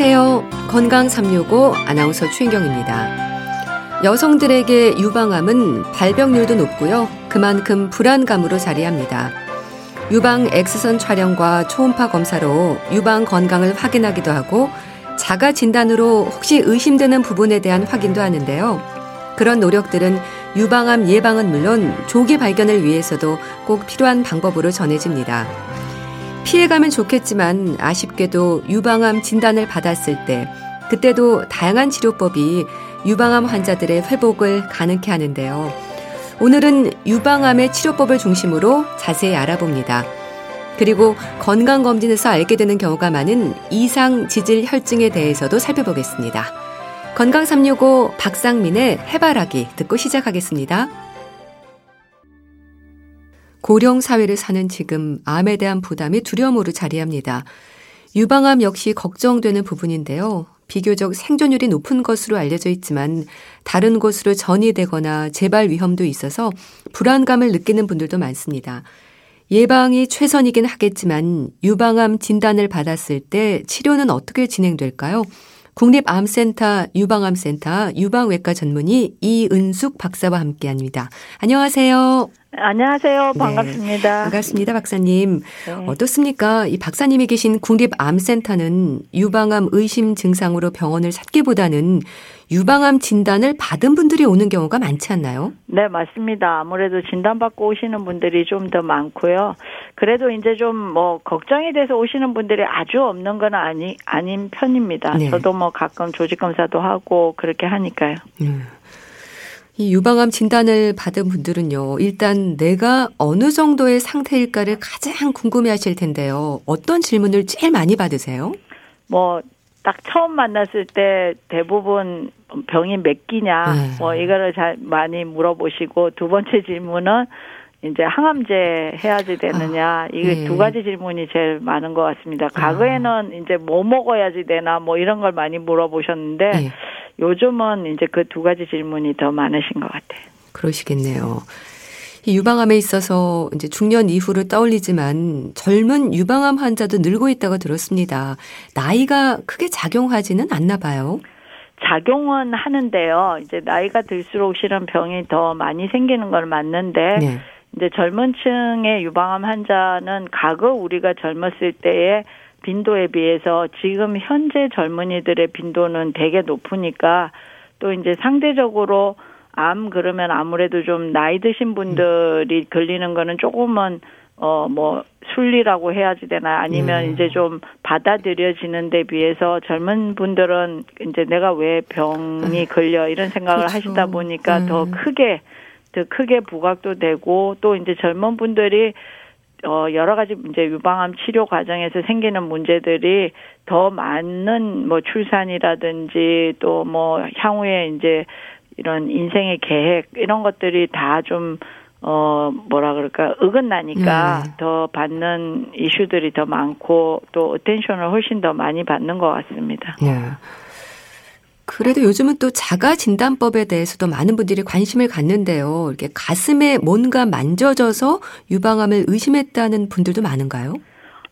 안녕하세요. 건강 365 아나운서 최인경입니다. 여성들에게 유방암은 발병률도 높고요. 그만큼 불안감으로 자리합니다. 유방 엑스선 촬영과 초음파 검사로 유방 건강을 확인하기도 하고 자가 진단으로 혹시 의심되는 부분에 대한 확인도 하는데요. 그런 노력들은 유방암 예방은 물론 조기 발견을 위해서도 꼭 필요한 방법으로 전해집니다. 피해가면 좋겠지만 아쉽게도 유방암 진단을 받았을 때 그때도 다양한 치료법이 유방암 환자들의 회복을 가능케 하는데요. 오늘은 유방암의 치료법을 중심으로 자세히 알아봅니다. 그리고 건강검진에서 알게 되는 경우가 많은 이상 지질 혈증에 대해서도 살펴보겠습니다. 건강 365 박상민의 해바라기 듣고 시작하겠습니다. 고령 사회를 사는 지금 암에 대한 부담이 두려움으로 자리합니다. 유방암 역시 걱정되는 부분인데요. 비교적 생존율이 높은 것으로 알려져 있지만 다른 곳으로 전이되거나 재발 위험도 있어서 불안감을 느끼는 분들도 많습니다. 예방이 최선이긴 하겠지만 유방암 진단을 받았을 때 치료는 어떻게 진행될까요? 국립암센터 유방암센터 유방외과 전문의 이은숙 박사와 함께합니다. 안녕하세요. 안녕하세요. 네. 반갑습니다. 네, 반갑습니다, 박사님. 네. 어떻습니까? 이 박사님이 계신 국립암센터는 유방암 의심 증상으로 병원을 찾기보다는 유방암 진단을 받은 분들이 오는 경우가 많지 않나요? 네, 맞습니다. 아무래도 진단받고 오시는 분들이 좀 더 많고요. 그래도 이제 좀 뭐 걱정이 돼서 오시는 분들이 아주 없는 건 아니 아닌 편입니다. 네. 저도 뭐 가끔 조직 검사도 하고 그렇게 하니까요. 음. 이 유방암 진단을 받은 분들은요, 일단 내가 어느 정도의 상태일까를 가장 궁금해 하실 텐데요. 어떤 질문을 제일 많이 받으세요? 뭐, 딱 처음 만났을 때 대부분 병이 몇 끼냐, 네. 뭐, 이거를 잘 많이 물어보시고, 두 번째 질문은 이제 항암제 해야지 되느냐 아, 이게 네. 두 가지 질문이 제일 많은 것 같습니다. 과거에는 아. 이제 뭐 먹어야지 되나 뭐 이런 걸 많이 물어보셨는데 네. 요즘은 이제 그 두 가지 질문이 더 많으신 것 같아요. 그러시겠네요. 이 유방암에 있어서 이제 중년 이후를 떠올리지만 젊은 유방암 환자도 늘고 있다고 들었습니다. 나이가 크게 작용하지는 않나 봐요. 작용은 하는데요. 이제 나이가 들수록 실은 병이 더 많이 생기는 건 맞는데 네. 이제 젊은 층의 유방암 환자는 과거 우리가 젊었을 때에 빈도에 비해서 지금 현재 젊은이들의 빈도는 되게 높으니까 또 이제 상대적으로 암 그러면 아무래도 좀 나이 드신 분들이 걸리는 거는 조금은 어 뭐 순리라고 해야지 되나 아니면 네. 이제 좀 받아들여지는 데 비해서 젊은 분들은 이제 내가 왜 병이 네. 걸려 이런 생각을 그렇죠. 하시다 보니까 네. 더 크게 더 크게 부각도 되고 또 이제 젊은 분들이 어 여러 가지 이제 유방암 치료 과정에서 생기는 문제들이 더 많은 뭐 출산이라든지 또 뭐 향후에 이제 이런 인생의 계획 이런 것들이 다 좀 어 뭐라 그럴까 어긋나니까 네. 더 받는 이슈들이 더 많고 또 attention을 훨씬 더 많이 받는 것 같습니다. 네. 그래도 요즘은 또 자가 진단법에 대해서도 많은 분들이 관심을 갖는데요. 이렇게 가슴에 뭔가 만져져서 유방암을 의심했다는 분들도 많은가요?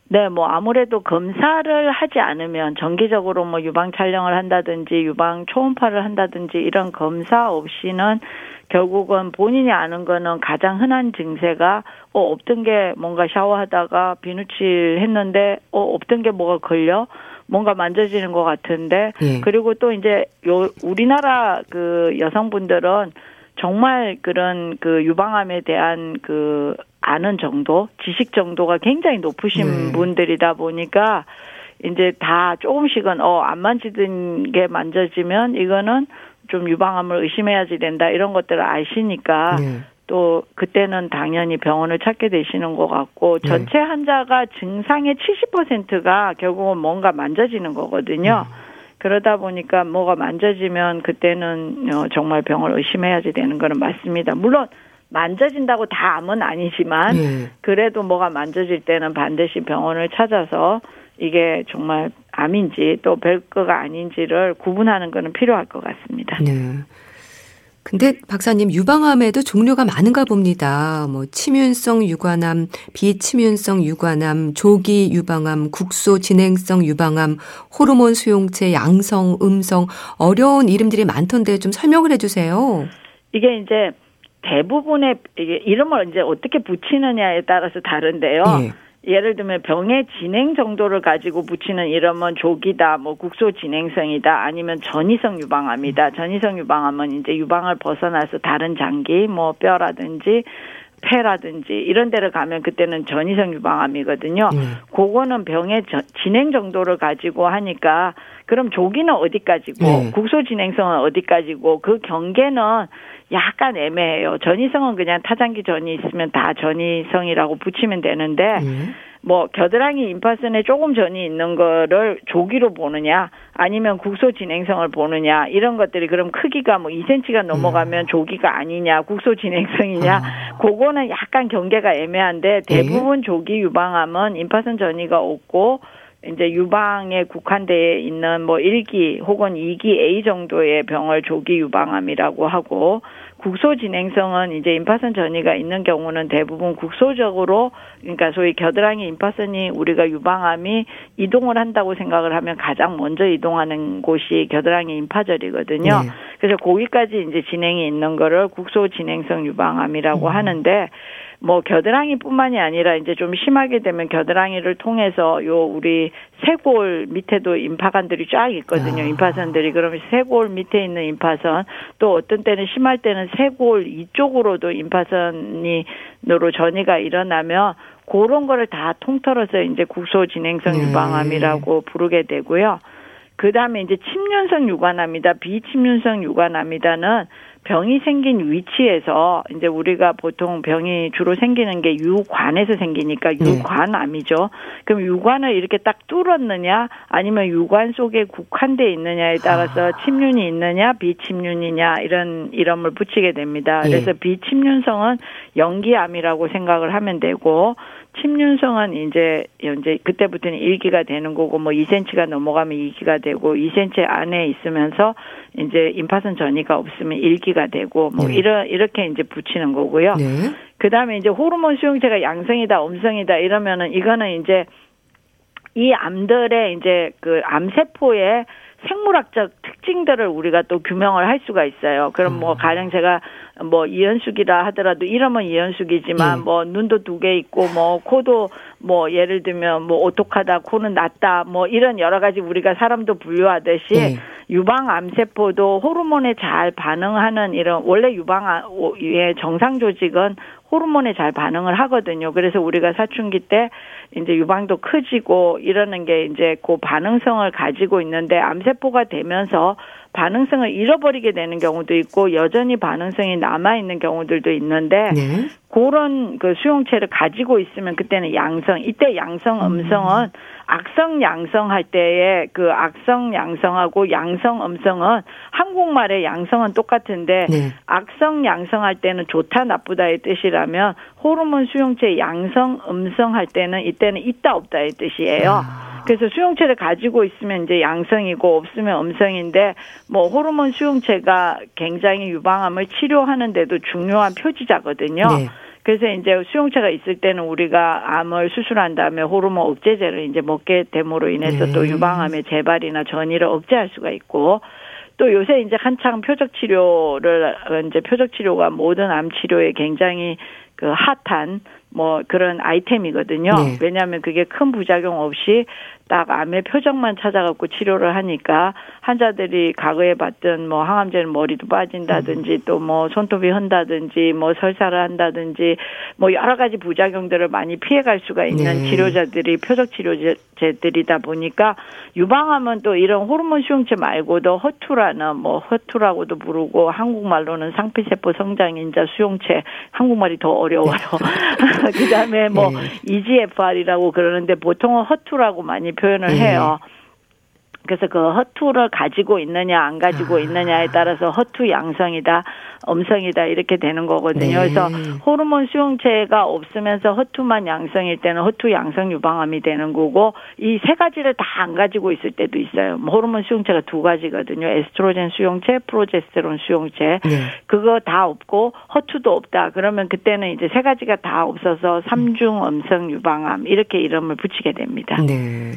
네, 뭐 아무래도 검사를 하지 않으면 정기적으로 뭐 유방 촬영을 한다든지 유방 초음파를 한다든지 이런 검사 없이는 결국은 본인이 아는 거는 가장 흔한 증세가 어 없던 게 뭔가 샤워하다가 비누칠 했는데 어 없던 게 뭐가 걸려 뭔가 만져지는 것 같은데 예. 그리고 또 이제 요 우리나라 그 여성분들은 정말 그런 그 유방암에 대한 그 아는 정도, 지식 정도가 굉장히 높으신 네. 분들이다 보니까 이제 다 조금씩은 어 안 만지던 게 만져지면 이거는 좀 유방암을 의심해야지 된다 이런 것들을 아시니까 네. 또 그때는 당연히 병원을 찾게 되시는 것 같고 네. 전체 환자가 증상의 70%가 결국은 뭔가 만져지는 거거든요. 음. 그러다 보니까 뭐가 만져지면 그때는 어, 정말 병을 의심해야지 되는 거는 맞습니다. 물론 만져진다고 다 암은 아니지만 네. 그래도 뭐가 만져질 때는 반드시 병원을 찾아서 이게 정말 암인지 또 별거가 아닌지를 구분하는 거는 필요할 것 같습니다. 네. 근데 박사님 유방암에도 종류가 많은가 봅니다. 뭐 침윤성 유관암, 비침윤성 유관암, 조기 유방암, 국소 진행성 유방암, 호르몬 수용체 양성, 음성 어려운 이름들이 많던데 좀 설명을 해 주세요. 이게 이제 대부분의 이게 이름을 이제 어떻게 붙이느냐에 따라서 다른데요. 예. 예를 들면 병의 진행 정도를 가지고 붙이는 이름은 조기다, 뭐 국소 진행성이다, 아니면 전이성 유방암이다. 전이성 유방암은 이제 유방을 벗어나서 다른 장기, 뭐 뼈라든지 폐라든지 이런 데를 가면 그때는 전이성 유방암이거든요. 음. 그거는 병의 저, 진행 정도를 가지고 하니까 그럼 조기는 어디까지고 네. 국소 진행성은 어디까지고 그 경계는 약간 애매해요. 전이성은 그냥 타장기 전이 있으면 다 전이성이라고 붙이면 되는데 음. 뭐 겨드랑이 임파선에 조금 전이 있는 거를 조기로 보느냐 아니면 국소 진행성을 보느냐 이런 것들이 그럼 크기가 뭐 2cm가 넘어가면 음. 조기가 아니냐 국소 진행성이냐 아. 그거는 약간 경계가 애매한데 네. 대부분 네. 조기 유방암은 임파선 전이가 없고 이제 유방에 국한되어 있는 뭐 1기 혹은 2기 A 정도의 병을 조기 유방암이라고 하고 국소 진행성은 이제 임파선 전이가 있는 경우는 대부분 국소적으로 그러니까 소위 겨드랑이 임파선이 우리가 유방암이 이동을 한다고 생각을 하면 가장 먼저 이동하는 곳이 겨드랑이 임파절이거든요. 네. 그래서 거기까지 이제 진행이 있는 거를 국소 진행성 유방암이라고 음. 하는데 뭐 겨드랑이뿐만이 아니라 이제 좀 심하게 되면 겨드랑이를 통해서 요 우리 쇄골 밑에도 임파관들이 쫙 있거든요. 아. 임파선들이 그러면 쇄골 밑에 있는 임파선 또 어떤 때는 심할 때는 쇄골 이쪽으로도 임파선이 으로 전이가 일어나면 그런 거를 다 통틀어서 이제 국소 진행성 네. 유방암이라고 부르게 되고요. 그 다음에 이제 침륜성 유관암이다, 비침륜성 유관암이다는 병이 생긴 위치에서 이제 우리가 보통 병이 주로 생기는 게 유관에서 생기니까 네. 유관암이죠. 그럼 유관을 이렇게 딱 뚫었느냐 아니면 유관 속에 국한돼 있느냐에 따라서 아. 침륜이 있느냐 비침륜이냐 이런 이름을 붙이게 됩니다. 네. 그래서 비침륜성은 연기암이라고 생각을 하면 되고 침륜성은 이제 이제 그때부터는 1기가 되는 거고 뭐 2cm가 넘어가면 2기가 되고 2cm 안에 있으면서 이제 임파선 전이가 없으면 1기가 되고 뭐 네. 이러 이렇게 이제 붙이는 거고요. 네. 그다음에 이제 호르몬 수용체가 양성이다, 음성이다 이러면은 이거는 이제 이 암들의 이제 그 암세포의 생물학적 특징들을 우리가 또 규명을 할 수가 있어요. 그럼 뭐 음. 가령 제가 뭐 이현숙이라 하더라도 이름은 이현숙이지만 예. 뭐 눈도 두 개 있고 뭐 코도 뭐 예를 들면 뭐 오똑하다 코는 낮다 뭐 이런 여러 가지 우리가 사람도 분류하듯이 예. 유방 암세포도 호르몬에 잘 반응하는 이런 원래 유방의 정상 조직은 호르몬에 잘 반응을 하거든요. 그래서 우리가 사춘기 때 이제 유방도 커지고 이러는 게 이제 그 반응성을 가지고 있는데 암세포가 되면서 반응성을 잃어버리게 되는 경우도 있고 여전히 반응성이 남아 있는 경우들도 있는데 네. 그런 그 수용체를 가지고 있으면 그때는 양성 이때 양성 음성은 음. 악성 양성 할 때에 그 악성 양성하고 양성 음성은 한국말의 양성은 똑같은데 네. 악성 양성 할 때는 좋다 나쁘다의 뜻이라면 호르몬 수용체 양성 음성 할 때는 이때는 있다 없다의 뜻이에요. 아. 그래서 수용체를 가지고 있으면 이제 양성이고 없으면 음성인데 뭐 호르몬 수용체가 굉장히 유방암을 치료하는데도 중요한 표지자거든요. 네. 그래서 이제 수용체가 있을 때는 우리가 암을 수술한 다음에 호르몬 억제제를 이제 먹게 됨으로 인해서 네. 또 유방암의 재발이나 전이를 억제할 수가 있고 또 요새 이제 한창 표적 치료를 이제 표적 치료가 모든 암 치료에 굉장히 그 핫한 뭐 그런 아이템이거든요. 네. 왜냐하면 그게 큰 부작용 없이 딱 암의 표정만 찾아갖고 치료를 하니까 환자들이 과거에 봤던 뭐 항암제는 머리도 빠진다든지 음. 또뭐 손톱이 흔다든지 뭐 설사를 한다든지 뭐 여러 가지 부작용들을 많이 피해갈 수가 있는 네. 치료자들이 표적 치료제들이다 보니까 유방암은 또 이런 호르몬 수용체 말고도 허투라는 뭐 허투라고도 부르고 한국말로는 상피세포 성장 인자 수용체 한국말이 더 어려워요. 그다음에 뭐 네. EGFR이라고 그러는데 보통은 허투라고 많이 표현을 네. 해요. 그래서 그 허투를 가지고 있느냐 안 가지고 아. 있느냐에 따라서 허투 양성이다 음성이다 이렇게 되는 거거든요. 네. 그래서 호르몬 수용체가 없으면서 허투만 양성일 때는 허투 양성 유방암이 되는 거고 이 세 가지를 다 안 가지고 있을 때도 있어요. 뭐 호르몬 수용체가 두 가지거든요. 에스트로겐 수용체, 프로제스테론 수용체. 네. 그거 다 없고 허투도 없다. 그러면 그때는 이제 세 가지가 다 없어서 삼중 음성 유방암 이렇게 이름을 붙이게 됩니다. 네.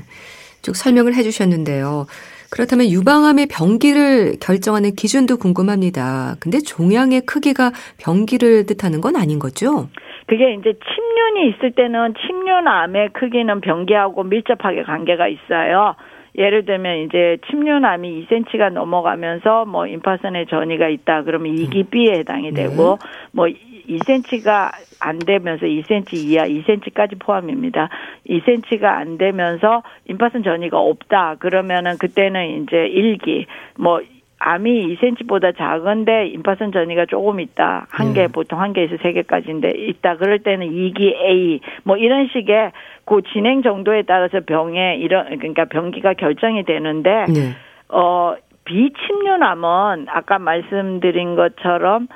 쭉 설명을 해 주셨는데요. 그렇다면 유방암의 병기를 결정하는 기준도 궁금합니다. 근데 종양의 크기가 병기를 뜻하는 건 아닌 거죠? 그게 이제 침륜이 있을 때는 침륜암의 크기는 병기하고 밀접하게 관계가 있어요. 예를 들면 이제 침륜암이 2cm가 넘어가면서 뭐 임파선의 전이가 있다 그러면 이기 B에 해당이 되고 네. 뭐 2cm가 안 되면서 2cm 이하 2cm까지 포함입니다. 2cm가 안 되면서 임파선 전이가 없다. 그러면은 그때는 이제 일기 뭐 암이 2cm보다 작은데 임파선 전이가 조금 있다. 한 개, 네. 보통 한 개에서 세 개까지인데 있다. 그럴 때는 2기 A, 뭐 이런 식의 그 진행 정도에 따라서 병의 이런, 그러니까 병기가 결정이 되는데, 네. 어, 비침륜암은 아까 말씀드린 것처럼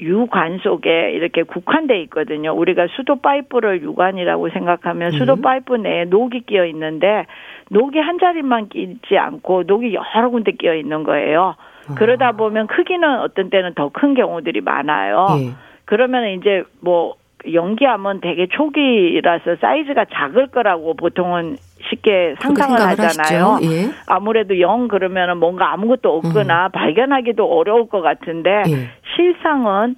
유관 속에 이렇게 국한돼 있거든요. 우리가 수도 파이프를 유관이라고 생각하면 수도 음. 파이프 내에 녹이 끼어 있는데 녹이 한 자리만 끼지 않고 녹이 여러 군데 끼어 있는 거예요. 그러다 아. 보면 크기는 어떤 때는 더 큰 경우들이 많아요. 예. 그러면 이제 뭐 연기하면 되게 초기라서 사이즈가 작을 거라고 보통은 쉽게 상상을 하잖아요. 예. 아무래도 영 그러면은 뭔가 아무것도 없거나 음. 발견하기도 어려울 것 같은데 예. 실상은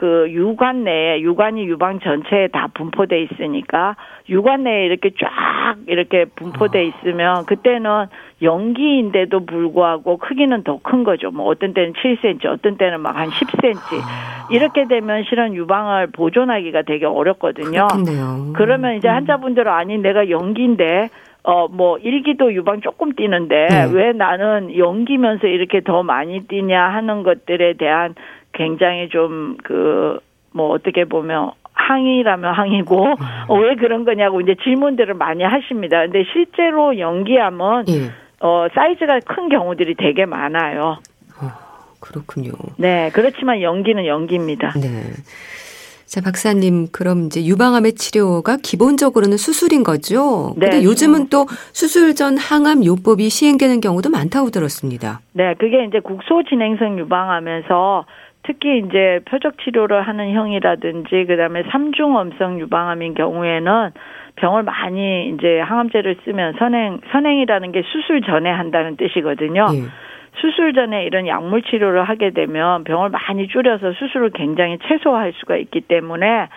그 유관 내에 유관이 유방 전체에 다 분포돼 있으니까 유관 내에 이렇게 쫙 이렇게 분포돼 아. 있으면 그때는 연기인데도 불구하고 크기는 더 큰 거죠. 뭐 어떤 때는 7cm, 어떤 때는 막 한 10cm. 아. 이렇게 되면 실은 유방을 보존하기가 되게 어렵거든요. 그렇겠네요. 그러면 이제 음. 환자분들은 아니 내가 연기인데 어, 뭐, 일기도 유방 조금 뛰는데, 네. 왜 나는 연기면서 이렇게 더 많이 뛰냐 하는 것들에 대한 굉장히 좀 그 뭐 어떻게 보면 항의라면 항의고 음. 어, 왜 그런 거냐고 이제 질문들을 많이 하십니다. 근데 실제로 연기하면 예. 어 사이즈가 큰 경우들이 되게 많아요. 어, 그렇군요. 네, 그렇지만 연기는 연기입니다. 네. 자, 박사님, 그럼 이제 유방암의 치료가 기본적으로는 수술인 거죠? 네. 근데 요즘은 또 수술 전 항암 요법이 시행되는 경우도 많다고 들었습니다. 네, 그게 이제 국소 진행성 유방암에서 특히 이제 표적 치료를 하는 형이라든지 그다음에 삼중엄성 유방암인 경우에는 병을 많이 이제 항암제를 쓰면 선행 선행이라는 게 수술 전에 한다는 뜻이거든요. 예. 수술 전에 이런 약물 치료를 하게 되면 병을 많이 줄여서 수술을 굉장히 최소화할 수가 있기 때문에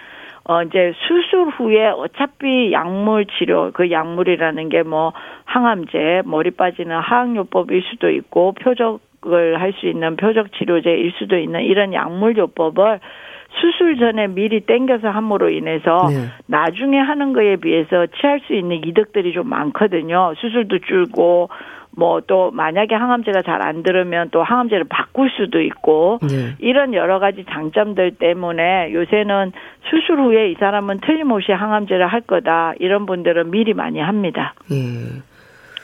어 이제 수술 후에 어차피 약물 치료 그 약물이라는 게 뭐 항암제, 머리 빠지는 항암요법일 수도 있고 표적 을 할 수 있는 표적 치료제일 수도 있는 이런 약물 요법을 수술 전에 미리 땡겨서 함으로 인해서 네. 나중에 하는 거에 비해서 취할 수 있는 이득들이 좀 많거든요. 수술도 줄고 뭐 또 만약에 항암제가 잘 안 들으면 또 항암제를 바꿀 수도 있고 네. 이런 여러 가지 장점들 때문에 요새는 수술 후에 이 사람은 틀림없이 항암제를 할 거다 이런 분들은 미리 많이 합니다. 예.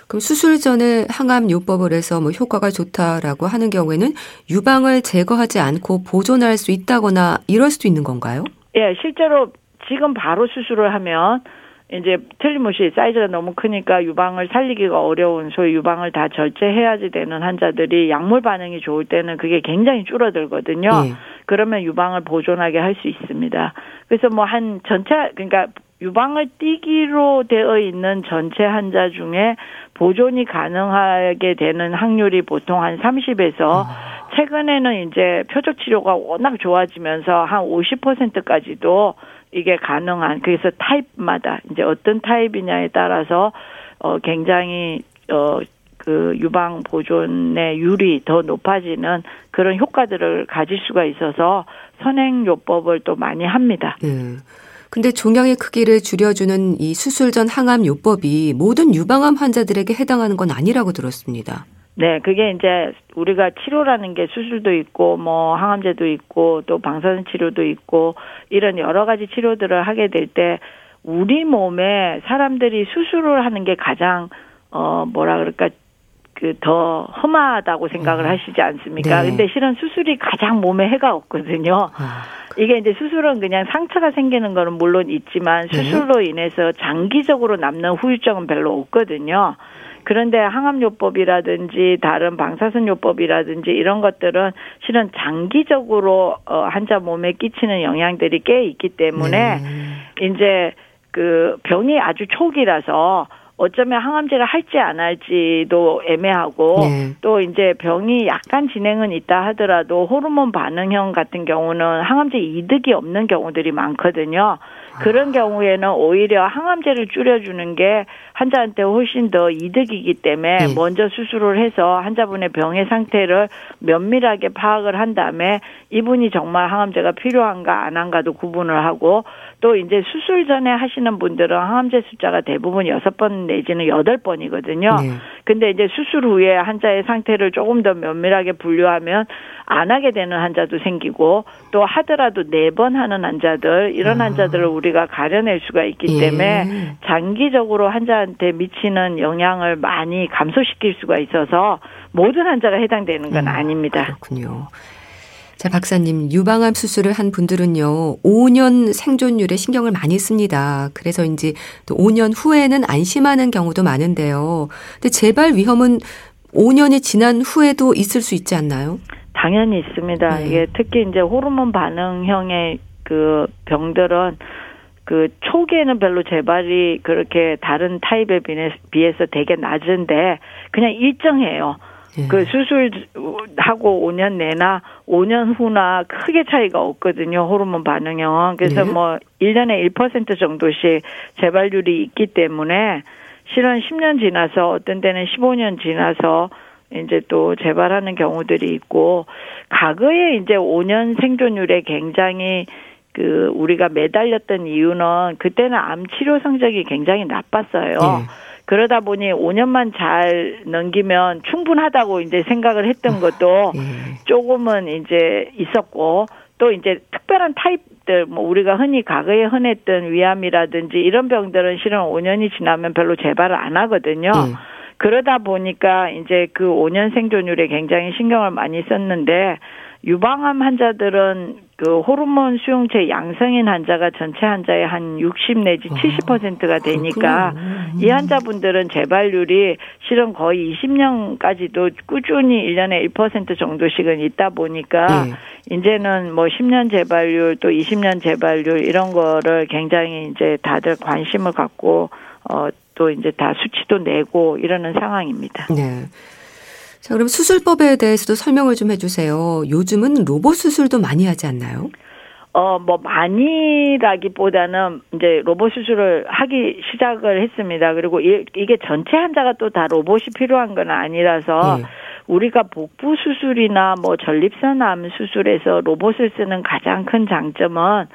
그럼 수술 전에 항암 요법을 해서 뭐 효과가 좋다라고 하는 경우에는 유방을 제거하지 않고 보존할 수 있다거나 이럴 수도 있는 건가요? 예, 실제로 지금 바로 수술을 하면 이제 틀림없이 사이즈가 너무 크니까 유방을 살리기가 어려운 소위 유방을 다 절제해야지 되는 환자들이 약물 반응이 좋을 때는 그게 굉장히 줄어들거든요. 예. 그러면 유방을 보존하게 할 수 있습니다. 그래서 뭐 한 전체 그러니까 유방을 띄기로 되어 있는 전체 환자 중에 보존이 가능하게 되는 확률이 보통 한 30에서 아. 최근에는 이제 표적 치료가 워낙 좋아지면서 한 50%까지도 이게 가능한 그래서 타입마다 이제 어떤 타입이냐에 따라서 어 굉장히 어 그 유방 보존의 율이 더 높아지는 그런 효과들을 가질 수가 있어서 선행 요법을 또 많이 합니다. 네. 근데 종양의 크기를 줄여주는 이 수술 전 항암 요법이 모든 유방암 환자들에게 해당하는 건 아니라고 들었습니다. 네, 그게 이제 우리가 치료라는 게 수술도 있고 뭐 항암제도 있고 또 방사선 치료도 있고 이런 여러 가지 치료들을 하게 될 때 우리 몸에 사람들이 수술을 하는 게 가장 어 뭐라 그럴까 그더 험하다고 생각을 음. 하시지 않습니까? 네. 근데 실은 수술이 가장 몸에 해가 없거든요. 아. 이게 이제 수술은 그냥 상처가 생기는 거는 물론 있지만 네. 수술로 인해서 장기적으로 남는 후유증은 별로 없거든요. 그런데 항암요법이라든지 다른 방사선요법이라든지 이런 것들은 실은 장기적으로 어 환자 몸에 끼치는 영향들이 꽤 있기 때문에 네. 이제 그 병이 아주 초기라서 어쩌면 항암제를 할지 안 할지도 애매하고 네. 또 이제 병이 약간 진행은 있다 하더라도 호르몬 반응형 같은 경우는 항암제 이득이 없는 경우들이 많거든요. 그런 경우에는 오히려 항암제를 줄여주는 게 환자한테 훨씬 더 이득이기 때문에 네. 먼저 수술을 해서 환자분의 병의 상태를 면밀하게 파악을 한 다음에 이분이 정말 항암제가 필요한가 안 한가도 구분을 하고 또 이제 수술 전에 하시는 분들은 항암제 숫자가 대부분 여섯 번 내지는 여덟 번이거든요. 네. 근데 이제 수술 후에 환자의 상태를 조금 더 면밀하게 분류하면 안 하게 되는 환자도 생기고 또 하더라도 네 번 하는 환자들 이런 아. 환자들을 우리가 가려낼 수가 있기 예. 때문에 장기적으로 환자한테 미치는 영향을 많이 감소시킬 수가 있어서 모든 환자가 해당되는 건 음, 아닙니다. 그렇군요. 자, 박사님, 유방암 수술을 한 분들은요, 5년 생존율에 신경을 많이 씁니다. 그래서 이제 또 5년 후에는 안심하는 경우도 많은데요. 근데 재발 위험은 5년이 지난 후에도 있을 수 있지 않나요? 당연히 있습니다. 네. 이게 특히 이제 호르몬 반응형의 그 병들은 그 초기에는 별로 재발이 그렇게 다른 타입에 비해서 되게 낮은데 그냥 일정해요. 예. 그 수술하고 5년 내나 5년 후나 크게 차이가 없거든요. 호르몬 반응형은. 그래서 예. 뭐 1년에 1% 정도씩 재발률이 있기 때문에 실은 10년 지나서 어떤 때는 15년 지나서 이제 또 재발하는 경우들이 있고 과거에 이제 5년 생존율에 굉장히 그 우리가 매달렸던 이유는 그때는 암 치료 성적이 굉장히 나빴어요. 예. 그러다 보니 5년만 잘 넘기면 충분하다고 이제 생각을 했던 아, 것도 예. 조금은 이제 있었고 또 이제 특별한 타입들 뭐 우리가 흔히 과거에 흔했던 위암이라든지 이런 병들은 실은 5년이 지나면 별로 재발을 안 하거든요. 예. 그러다 보니까 이제 그 5년 생존율에 굉장히 신경을 많이 썼는데 유방암 환자들은 그 호르몬 수용체 양성인 환자가 전체 환자의 한 60 내지 70%가 아, 되니까 이 환자분들은 재발률이 실은 거의 20년까지도 꾸준히 1년에 1% 정도씩은 있다 보니까 네. 이제는 뭐 10년 재발률 또 20년 재발률 이런 거를 굉장히 이제 다들 관심을 갖고 어 또 이제 다 수치도 내고 이러는 상황입니다. 네. 자, 그럼 수술법에 대해서도 설명을 좀 해주세요. 요즘은 로봇 수술도 많이 하지 않나요? 어, 뭐, 많이라기보다는 이제 로봇 수술을 하기 시작을 했습니다. 그리고 이, 게 전체 환자가 또 다 로봇이 필요한 건 아니라서 네. 우리가 복부 수술이나 뭐 전립선 암 수술에서 로봇을 쓰는 가장 큰 장점은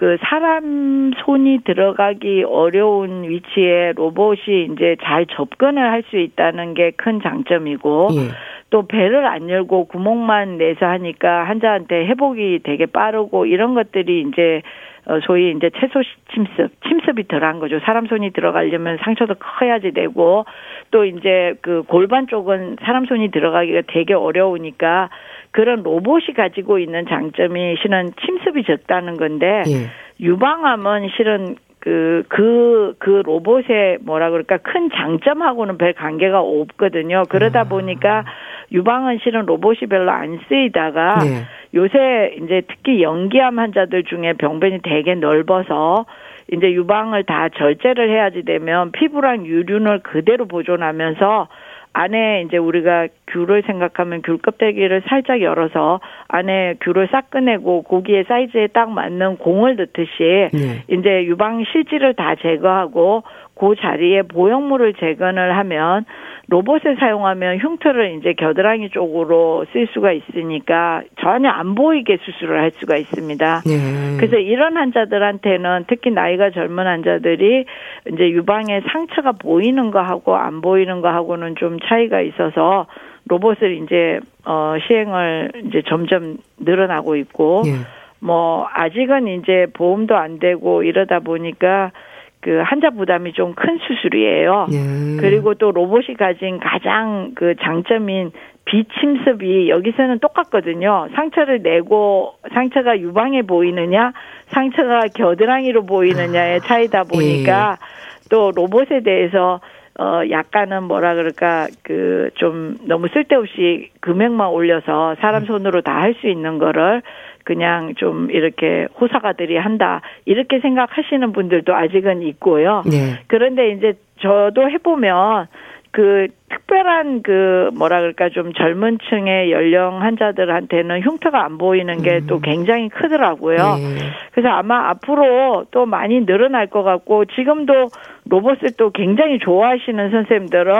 그 사람 손이 들어가기 어려운 위치에 로봇이 이제 잘 접근을 할 수 있다는 게 큰 장점이고 예. 또 배를 안 열고 구멍만 내서 하니까 환자한테 회복이 되게 빠르고 이런 것들이 이제 어, 소위 이제 채소 침습, 침습이 덜한 거죠. 사람 손이 들어가려면 상처도 커야지 되고 또 이제 그 골반 쪽은 사람 손이 들어가기가 되게 어려우니까 그런 로봇이 가지고 있는 장점이 실은 침습이 적다는 건데 예. 유방암은 실은 그, 그, 그 로봇의 뭐라 그럴까 큰 장점하고는 별 관계가 없거든요. 그러다 아. 보니까 유방은 실은 로봇이 별로 안 쓰이다가 네. 요새 이제 특히 연기암 환자들 중에 병변이 되게 넓어서 이제 유방을 다 절제를 해야지 되면 피부랑 유륜을 그대로 보존하면서 안에 이제 우리가 귤을 생각하면 귤 껍데기를 살짝 열어서 안에 귤을 싹 꺼내고 고기의 사이즈에 딱 맞는 공을 넣듯이 네. 이제 유방 실지를 다 제거하고 그 자리에 보형물을 재건을 하면 로봇을 사용하면 흉터를 이제 겨드랑이 쪽으로 쓸 수가 있으니까 전혀 안 보이게 수술을 할 수가 있습니다. 네. 그래서 이런 환자들한테는 특히 나이가 젊은 환자들이 이제 유방에 상처가 보이는 거하고 안 보이는 거하고는 좀 차이가 있어서 로봇을 이제 어 시행을 이제 점점 늘어나고 있고 네. 뭐 아직은 이제 보험도 안 되고 이러다 보니까 그 환자 부담이 좀 큰 수술이에요. 네. 그리고 또 로봇이 가진 가장 그 장점인 비침습이 여기서는 똑같거든요. 상처를 내고 상처가 유방해 보이느냐, 상처가 겨드랑이로 보이느냐의 차이다 보니까 예. 또 로봇에 대해서 어 약간은 뭐라 그럴까 그 좀 너무 쓸데없이 금액만 올려서 사람 손으로 다 할 수 있는 거를 그냥 좀 이렇게 호사가들이 한다 이렇게 생각하시는 분들도 아직은 있고요. 네. 그런데 이제 저도 해보면 그 특별한 그 뭐라 그럴까 좀 젊은 층의 연령 환자들한테는 흉터가 안 보이는 게또 음. 굉장히 크더라고요. 네. 그래서 아마 앞으로 또 많이 늘어날 것 같고 지금도 로봇을 또 굉장히 좋아하시는 선생님들은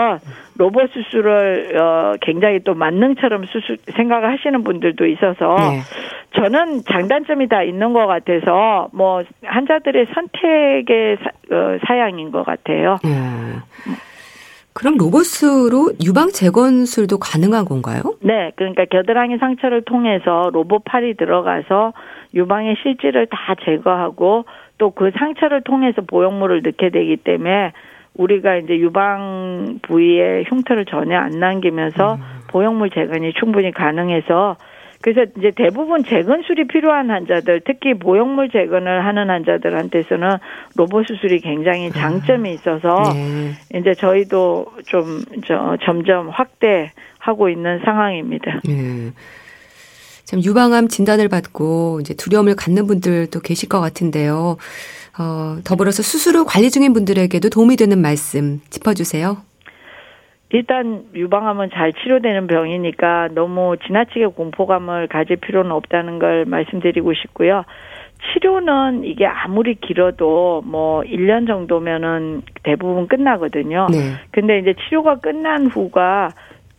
로봇 수술을 어 굉장히 또 만능처럼 수술 생각을 하시는 분들도 있어서 네. 저는 장단점이 다 있는 것 같아서 뭐 환자들의 선택의 사, 어, 사양인 것 같아요. 음. 그럼 로봇으로 유방 재건술도 가능한 건가요? 네, 그러니까 겨드랑이 상처를 통해서 로봇 팔이 들어가서 유방의 실질을 다 제거하고 또 그 상처를 통해서 보형물을 넣게 되기 때문에 우리가 이제 유방 부위에 흉터를 전혀 안 남기면서 음. 보형물 재건이 충분히 가능해서 그래서 이제 대부분 재건술이 필요한 환자들, 특히 보형물 재건을 하는 환자들한테서는 로봇 수술이 굉장히 아, 장점이 있어서 네. 이제 저희도 좀 저, 점점 확대하고 있는 상황입니다. 네. 참 유방암 진단을 받고 이제 두려움을 갖는 분들도 계실 것 같은데요. 어, 더불어서 수술 후 관리 중인 분들에게도 도움이 되는 말씀 짚어주세요. 일단 유방암은 잘 치료되는 병이니까 너무 지나치게 공포감을 가질 필요는 없다는 걸 말씀드리고 싶고요. 치료는 이게 아무리 길어도 뭐 1년 정도면은 대부분 끝나거든요. 네. 근데 이제 치료가 끝난 후가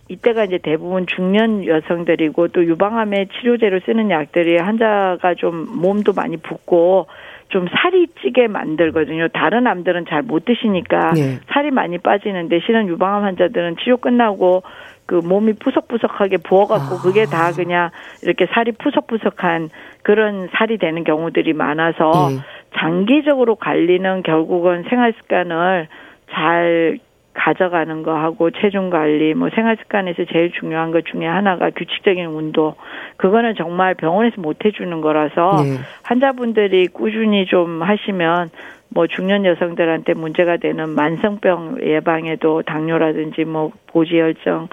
이때가 이제 대부분 중년 여성들이고 또 유방암의 치료제로 쓰는 약들이 환자가 좀 몸도 많이 붓고 좀 살이 찌게 만들거든요. 다른 암들은 잘 못 드시니까 네. 살이 많이 빠지는데 실은 유방암 환자들은 치료 끝나고 그 몸이 푸석푸석하게 부어갖고 아. 그게 다 그냥 이렇게 살이 푸석푸석한 그런 살이 되는 경우들이 많아서 네. 장기적으로 관리는 결국은 생활 습관을 잘 가져가는 거 하고 체중 관리 뭐 생활 습관에서 제일 중요한 것 중에 하나가 규칙적인 운동 그거는 정말 병원에서 못 해주는 거라서 네. 환자분들이 꾸준히 좀 하시면 뭐 중년 여성들한테 문제가 되는 만성병 예방에도 당뇨라든지 뭐 고지혈증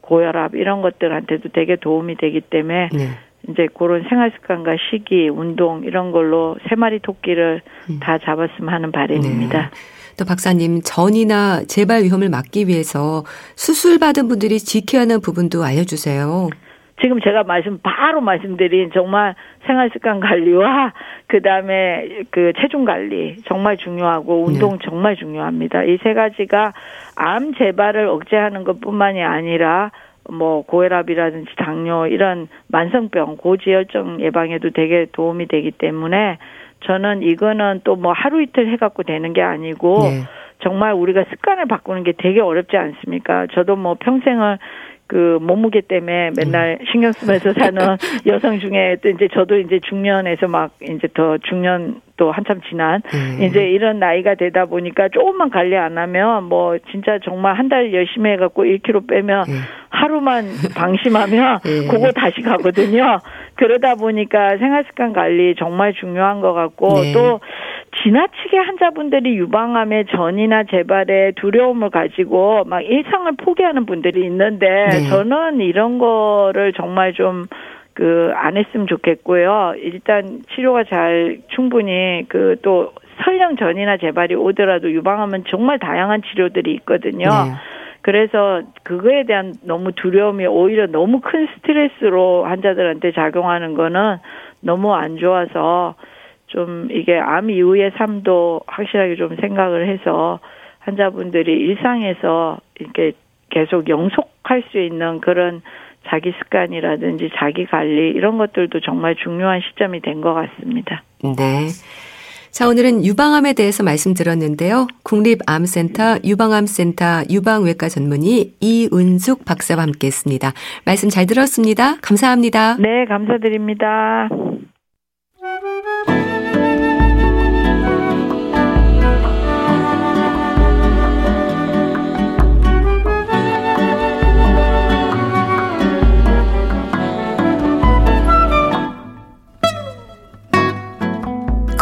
고혈압 이런 것들한테도 되게 도움이 되기 때문에 네. 이제 그런 생활 습관과 식이 운동 이런 걸로 세 마리 토끼를 음. 다 잡았으면 하는 바람입니다. 네. 또 박사님 전이나 재발 위험을 막기 위해서 수술 받은 분들이 지켜야 하는 부분도 알려주세요. 지금 제가 말씀 바로 말씀드린 정말 생활 습관 관리와 그다음에 그 체중 관리 정말 중요하고 운동 네. 정말 중요합니다. 이 세 가지가 암 재발을 억제하는 것뿐만이 아니라 뭐 고혈압이라든지 당뇨 이런 만성병 고지혈증 예방에도 되게 도움이 되기 때문에 저는 이거는 또 뭐 하루 이틀 해갖고 되는 게 아니고 네. 정말 우리가 습관을 바꾸는 게 되게 어렵지 않습니까? 저도 뭐 평생을 그 몸무게 때문에 맨날 음. 신경 쓰면서 사는 여성 중에 또 이제 저도 이제 중년에서 막 이제 더 중년 또 한참 지난 음. 이제 이런 나이가 되다 보니까 조금만 관리 안 하면 뭐 진짜 정말 한 달 열심히 해갖고 1kg 빼면 음. 하루만 방심하면 음. 그거 다시 가거든요. 그러다 보니까 생활습관 관리 정말 중요한 것 같고 네. 또 지나치게 환자분들이 유방암의 전이나 재발에 두려움을 가지고 막 일상을 포기하는 분들이 있는데 네. 저는 이런 거를 정말 좀 그 안 했으면 좋겠고요. 일단 치료가 잘 충분히 그 또 설령 전이나 재발이 오더라도 유방암은 정말 다양한 치료들이 있거든요. 네. 그래서 그거에 대한 너무 두려움이 오히려 너무 큰 스트레스로 환자들한테 작용하는 거는 너무 안 좋아서 좀 이게 암 이후의 삶도 확실하게 좀 생각을 해서 환자분들이 일상에서 이렇게 계속 영속할 수 있는 그런 자기 습관이라든지 자기 관리 이런 것들도 정말 중요한 시점이 된 것 같습니다. 네. 자, 오늘은 유방암에 대해서 말씀드렸는데요. 국립암센터 유방암센터 유방외과 전문의 이은숙 박사와 함께 했습니다. 말씀 잘 들었습니다. 감사합니다. 네, 감사드립니다.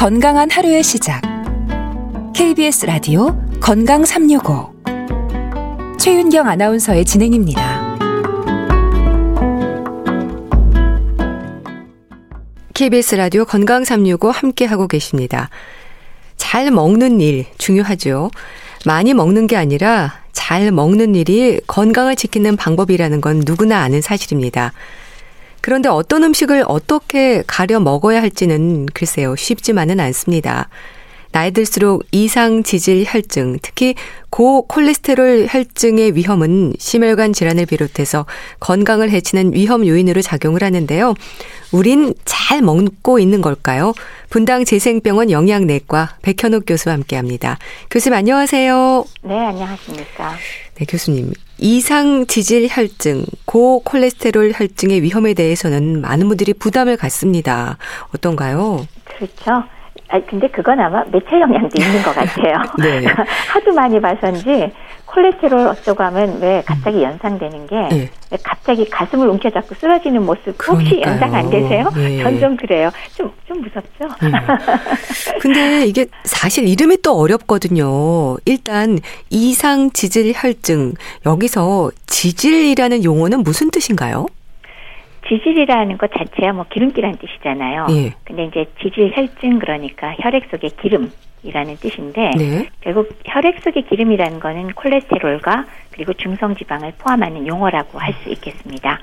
건강한 하루의 시작. KBS 라디오 건강 365. 최윤경 아나운서의 진행입니다. KBS 라디오 건강 365 함께 하고 계십니다. 잘 먹는 일 중요하죠. 많이 먹는 게 아니라 잘 먹는 일이 건강을 지키는 방법이라는 건 누구나 아는 사실입니다. 그런데 어떤 음식을 어떻게 가려 먹어야 할지는 글쎄요, 쉽지만은 않습니다. 나이 들수록 이상 지질 혈증, 특히 고콜레스테롤 혈증의 위험은 심혈관 질환을 비롯해서 건강을 해치는 위험 요인으로 작용을 하는데요. 우린 잘 먹고 있는 걸까요? 분당 재생병원 영양내과 백현옥 교수와 함께 합니다. 교수님 안녕하세요. 네, 안녕하십니까. 네, 교수님. 이상 지질 혈증, 고콜레스테롤 혈증의 위험에 대해서는 많은 분들이 부담을 갖습니다. 어떤가요? 그렇죠. 아 근데 그건 아마 매체 영향도 있는 것 같아요. 네. 하도 많이 봐서인지 콜레스테롤 어쩌고 하면 왜 갑자기 음. 연상되는 게 네. 왜 갑자기 가슴을 움켜잡고 쓰러지는 모습 혹시 그러니까요. 연상 안 되세요? 네. 전좀 그래요. 좀 좀 무섭죠. 음. 근데 이게 사실 이름이 또 어렵거든요. 일단 이상 지질 혈증 여기서 지질이라는 용어는 무슨 뜻인가요? 지질이라는 것 자체야 뭐 기름기란 뜻이잖아요. 예. 근데 이제 지질 혈증 그러니까 혈액 속의 기름이라는 뜻인데 네. 결국 혈액 속의 기름이라는 거는 콜레스테롤과 그리고 중성 지방을 포함하는 용어라고 할 수 있겠습니다.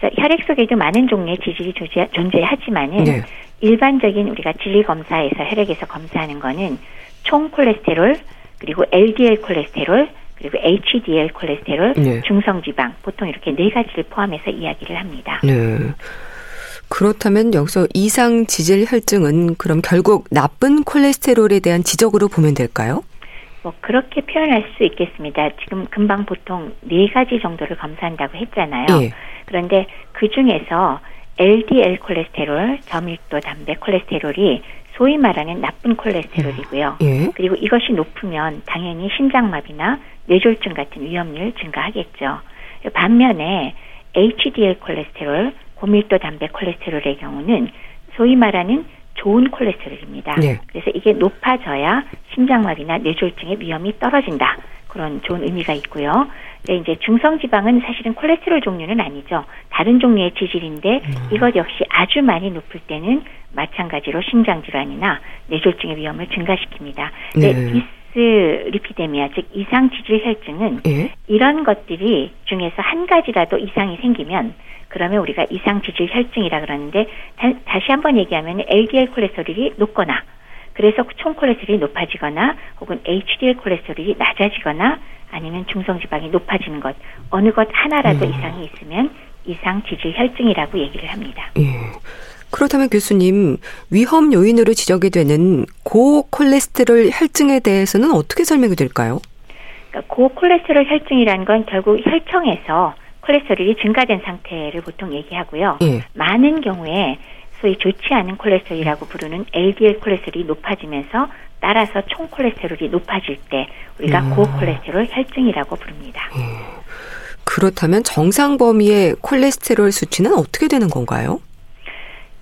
그래서 혈액 속에도 많은 종류의 지질이 존재- 존재하지만은 네. 일반적인 우리가 질리 검사에서 혈액에서 검사하는 거는 총 콜레스테롤 그리고 LDL 콜레스테롤 그리고 HDL 콜레스테롤, 네. 중성 지방 보통 이렇게 네 가지를 포함해서 이야기를 합니다. 네. 그렇다면 여기서 이상 지질 혈증은 그럼 결국 나쁜 콜레스테롤에 대한 지적으로 보면 될까요? 뭐 그렇게 표현할 수 있겠습니다. 지금 금방 보통 네 가지 정도를 검사한다고 했잖아요. 예. 그런데 그 중에서 LDL 콜레스테롤, 저밀도 담배 콜레스테롤이 소위 말하는 나쁜 콜레스테롤이고요. 예. 그리고 이것이 높으면 당연히 심장마비나 뇌졸중 같은 위험률 증가하겠죠. 반면에 HDL 콜레스테롤, 고밀도 담배 콜레스테롤의 경우는 소위 말하는 좋은 콜레스테롤입니다. 네. 그래서 이게 높아져야 심장마비나 뇌졸중의 위험이 떨어진다. 그런 좋은 의미가 있고요. 근데 이제 중성 지방은 사실은 콜레스테롤 종류는 아니죠. 다른 종류의 지질인데 이것 역시 아주 많이 높을 때는 마찬가지로 심장 질환이나 뇌졸중의 위험을 증가시킵니다. 근데 네. 디스리피데미아 즉 이상 지질 혈증은 예. 이런 것들이 중에서 한 가지라도 이상이 생기면 그러면 우리가 이상 지질 혈증이라 그러는데 다, 다시 한번 얘기하면 LDL 콜레스테롤이 높거나 그래서 총 콜레스테롤이 높아지거나 혹은 HDL 콜레스테롤이 낮아지거나 아니면 중성 지방이 높아지는 것 어느 것 하나라도 음. 이상이 있으면 이상 지질 혈증이라고 얘기를 합니다. 예. 그렇다면 교수님, 위험 요인으로 지적이 되는 고콜레스테롤 혈증에 대해서는 어떻게 설명이 될까요? 그러니까 고콜레스테롤 혈증이라는 건 결국 혈청에서 콜레스테롤이 증가된 상태를 보통 얘기하고요. 예. 많은 경우에 소위 좋지 않은 콜레스테롤이라고 부르는 LDL 콜레스테롤이 높아지면서 따라서 총 콜레스테롤이 높아질 때 우리가 음. 고콜레스테롤 혈증이라고 부릅니다. 그렇다면 정상 범위의 콜레스테롤 수치는 어떻게 되는 건가요?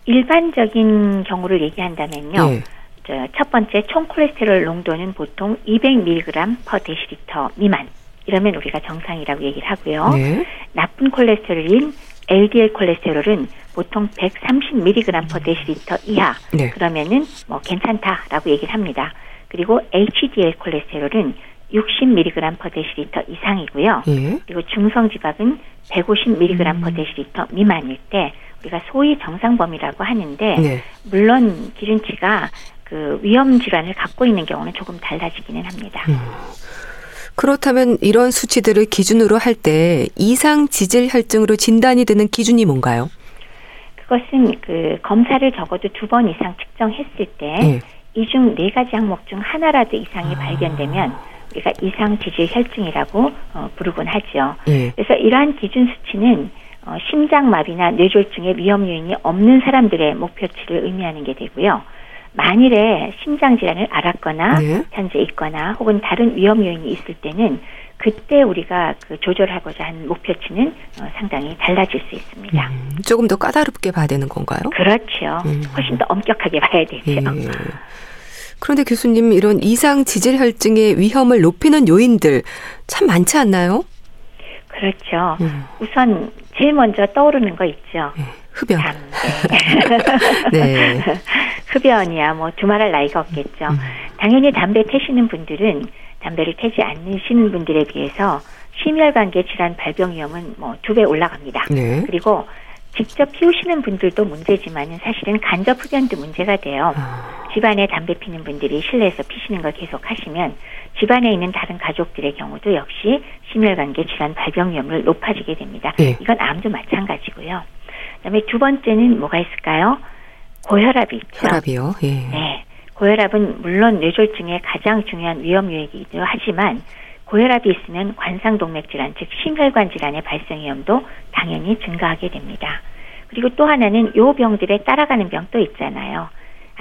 일반적인 경우를 얘기한다면요. 예. 저, 첫 번째 총 콜레스테롤 농도는 보통 200mg per 데시리터 미만. 이러면 우리가 정상이라고 얘기를 하고요. 네. 나쁜 콜레스테롤인 LDL 콜레스테롤은 보통 130mg per 데시리터 이하. 네. 그러면은 뭐 괜찮다라고 얘기를 합니다. 그리고 HDL 콜레스테롤은 60mg per 데시리터 이상이고요. 예. 그리고 중성 지방은 150mg per 데시리터 미만일 때 우리가 소위 정상 범위라고 하는데 네. 물론 기준치가 그 위험 질환을 갖고 있는 경우는 조금 달라지기는 합니다. 음. 그렇다면 이런 수치들을 기준으로 할 때 이상 지질 혈증으로 진단이 되는 기준이 뭔가요? 그것은 그 검사를 적어도 두 번 이상 측정했을 때 예. 이중 네 가지 항목 중 하나라도 이상이 발견되면 우리가 이상 지질 혈증이라고 어, 부르곤 하죠. 예. 그래서 이러한 기준 수치는 어, 심장마비나 뇌졸중의 위험 요인이 없는 사람들의 목표치를 의미하는 게 되고요. 만일에 심장 질환을 앓았거나 네. 현재 있거나 혹은 다른 위험 요인이 있을 때는 그때 우리가 그 조절하고자 하는 목표치는 어, 상당히 달라질 수 있습니다. 음, 조금 더 까다롭게 봐야 되는 건가요? 그렇죠. 음. 훨씬 더 엄격하게 봐야 되죠. 예. 그런데 교수님 이런 이상 지질 혈증의 위험을 높이는 요인들 참 많지 않나요? 그렇죠. 음, 우선 제일 먼저 떠오르는 거 있죠. 예, 흡연. 담배. 네. 흡연이야 뭐 두말할 나이가 없겠죠. 음. 당연히 담배 태시는 분들은 담배를 태지 않으시는 분들에 비해서 심혈관계 질환 발병 위험은 뭐 두 배 올라갑니다. 네. 그리고 직접 피우시는 분들도 문제지만은 사실은 간접 흡연도 문제가 돼요. 아, 집안에 담배 피는 분들이 실내에서 피시는 걸 계속 하시면 집안에 있는 다른 가족들의 경우도 역시 심혈관계 질환 발병 위험을 높아지게 됩니다. 네. 이건 암도 마찬가지고요. 그다음에 두 번째는 뭐가 있을까요? 고혈압이 있죠. 혈압이요. 예. 네. 고혈압은 물론 뇌졸중의 가장 중요한 위험 요인이기도 하지만 고혈압이 있으면 관상동맥 질환, 즉 심혈관 질환의 발생 위험도 당연히 증가하게 됩니다. 그리고 또 하나는 요 병들에 따라가는 병 또 있잖아요.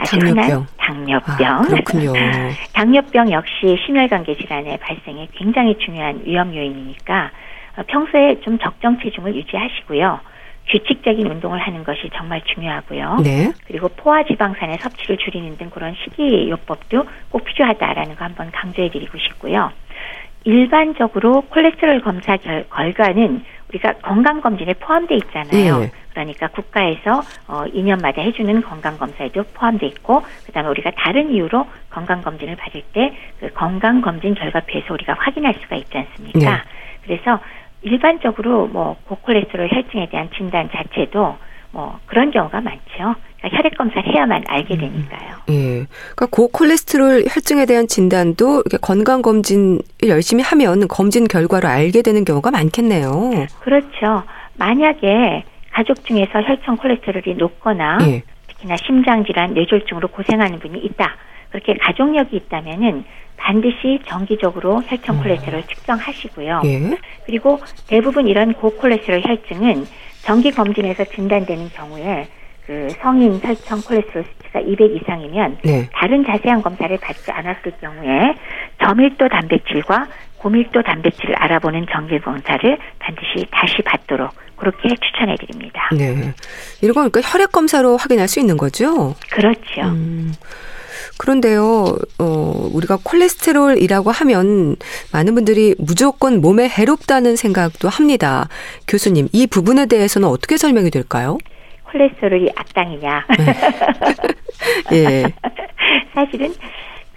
아주 당뇨병. 흔한 당뇨병. 아, 그렇군요. 당뇨병 역시 심혈관계 질환의 발생에 굉장히 중요한 위험 요인이니까 어, 평소에 좀 적정 체중을 유지하시고요. 규칙적인 운동을 하는 것이 정말 중요하고요. 네. 그리고 포화 지방산의 섭취를 줄이는 등 그런 식이요법도 꼭 필요하다라는 거 한번 강조해드리고 싶고요. 일반적으로 콜레스테롤 검사 결, 결과는 우리가 건강검진에 포함돼 있잖아요. 예. 그러니까 국가에서 어, 2년마다 해주는 건강 검사에도 포함돼 있고, 그다음에 우리가 다른 이유로 건강 검진을 받을 때 그 건강 검진 결과표에서 우리가 확인할 수가 있지 않습니까? 네. 그래서 일반적으로 뭐 고콜레스테롤 혈증에 대한 진단 자체도 뭐 그런 경우가 많죠. 그러니까 혈액 검사를 해야만 알게 되니까요. 예. 그러니까 고콜레스테롤 혈증에 대한 진단도 이렇게 건강 검진을 열심히 하면 검진 결과로 알게 되는 경우가 많겠네요. 그렇죠. 만약에 가족 중에서 혈청 콜레스테롤이 높거나 예. 특히나 심장 질환, 뇌졸중으로 고생하는 분이 있다. 그렇게 가족력이 있다면은 반드시 정기적으로 혈청 콜레스테롤 측정하시고요. 예. 그리고 대부분 이런 고콜레스테롤 혈증은 정기 검진에서 진단되는 경우에 그 성인 혈청 콜레스테롤 수치가 200 이상이면 네. 다른 자세한 검사를 받지 않았을 경우에 저밀도 단백질과 고밀도 단백질을 알아보는 정기 검사를 반드시 다시 받도록 그렇게 추천해 드립니다. 네. 이런 건 그러니까 혈액 검사로 확인할 수 있는 거죠? 그렇죠. 음. 그런데요, 어, 우리가 콜레스테롤이라고 하면 많은 분들이 무조건 몸에 해롭다는 생각도 합니다. 교수님, 이 부분에 대해서는 어떻게 설명이 될까요? 콜레스테롤이 악당이냐? 예. 사실은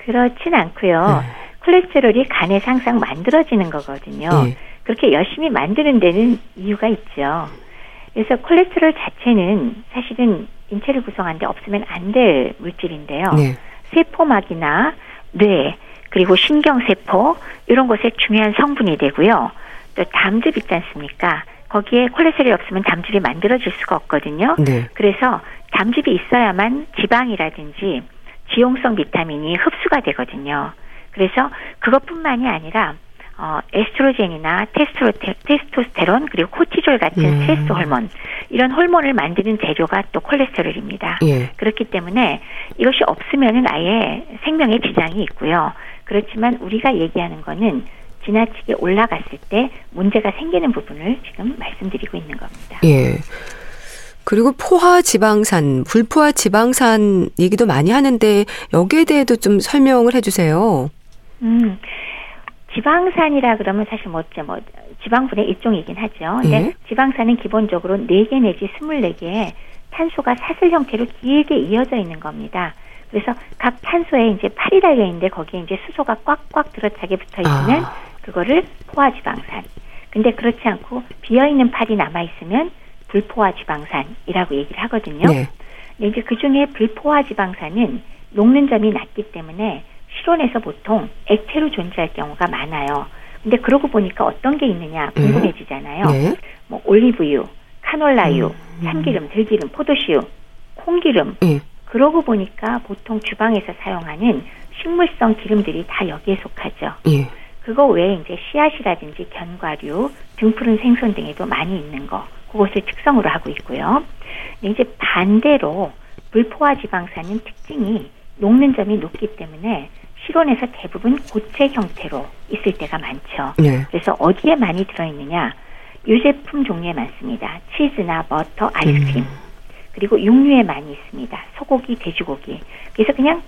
그렇진 않고요. 콜레스테롤이 간에서 항상 만들어지는 거거든요. 예. 그렇게 열심히 만드는 데는 이유가 있죠. 그래서 콜레스테롤 자체는 사실은 인체를 구성하는데 없으면 안 될 물질인데요. 네. 세포막이나 뇌 그리고 신경세포 이런 곳에 중요한 성분이 되고요. 또 담즙 있지 않습니까? 거기에 콜레스테롤이 없으면 담즙이 만들어질 수가 없거든요. 네. 그래서 담즙이 있어야만 지방이라든지 지용성 비타민이 흡수가 되거든요. 그래서 그것뿐만이 아니라 어, 에스트로겐이나 테스토스테, 테스토스테론 그리고 코티졸 같은 음. 스트레스 호르몬 이런 호르몬을 만드는 재료가 또 콜레스테롤입니다. 예. 그렇기 때문에 이것이 없으면은 아예 생명에 지장이 있고요. 그렇지만 우리가 얘기하는 거는 지나치게 올라갔을 때 문제가 생기는 부분을 지금 말씀드리고 있는 겁니다. 예. 그리고 포화 지방산, 불포화 지방산 얘기도 많이 하는데 여기에 대해도 좀 설명을 해주세요. 음, 지방산이라 그러면 사실 뭐, 뭐 지방분의 일종이긴 하죠. 근데 예. 지방산은 기본적으로 4개 내지 24개의 탄소가 사슬 형태로 길게 이어져 있는 겁니다. 그래서 각 탄소에 이제 팔이 달려 있는데 거기에 이제 수소가 꽉꽉 들어차게 붙어 있으면 아. 그거를 포화 지방산. 근데 그렇지 않고 비어 있는 팔이 남아 있으면 불포화 지방산이라고 얘기를 하거든요. 네. 근데 이제 그 중에 불포화 지방산은 녹는 점이 낮기 때문에 실온에서 보통 액체로 존재할 경우가 많아요. 근데 그러고 보니까 어떤 게 있느냐 궁금해지잖아요. 네. 뭐 올리브유, 카놀라유, 음. 참기름, 들기름, 포도씨유, 콩기름. 예. 그러고 보니까 보통 주방에서 사용하는 식물성 기름들이 다 여기에 속하죠. 예. 그거 외에 이제 씨앗이라든지 견과류, 등푸른 생선 등에도 많이 있는 거, 그것을 특성으로 하고 있고요. 근데 이제 반대로 불포화 지방산은 특징이 녹는 점이 높기 때문에 실온에서 대부분 고체 형태로 있을 때가 많죠. 네. 그래서 어디에 많이 들어있느냐? 유제품 종류에 많습니다. 치즈나 버터, 아이스크림. 음. 그리고 육류에 많이 있습니다. 소고기, 돼지고기. 그래서 그냥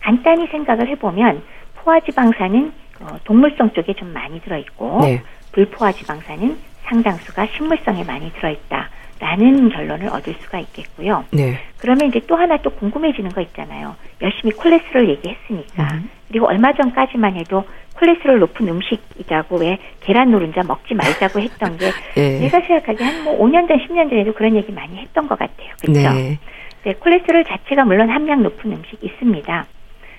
간단히 생각을 해보면 포화지방산은 어, 동물성 쪽에 좀 많이 들어있고 네. 불포화지방산은 상당수가 식물성에 많이 들어있다. 라는 결론을 얻을 수가 있겠고요. 네. 그러면 이제 또 하나 또 궁금해지는 거 있잖아요. 열심히 콜레스테롤 얘기했으니까. 음. 그리고 얼마 전까지만 해도 콜레스테롤 높은 음식이라고 왜 계란 노른자 먹지 말자고 했던 게 예. 제가 생각하기에 한 뭐 5년 전, 10년 전에도 그런 얘기 많이 했던 것 같아요. 그렇죠? 네. 네, 콜레스테롤 자체가 물론 함량 높은 음식 있습니다.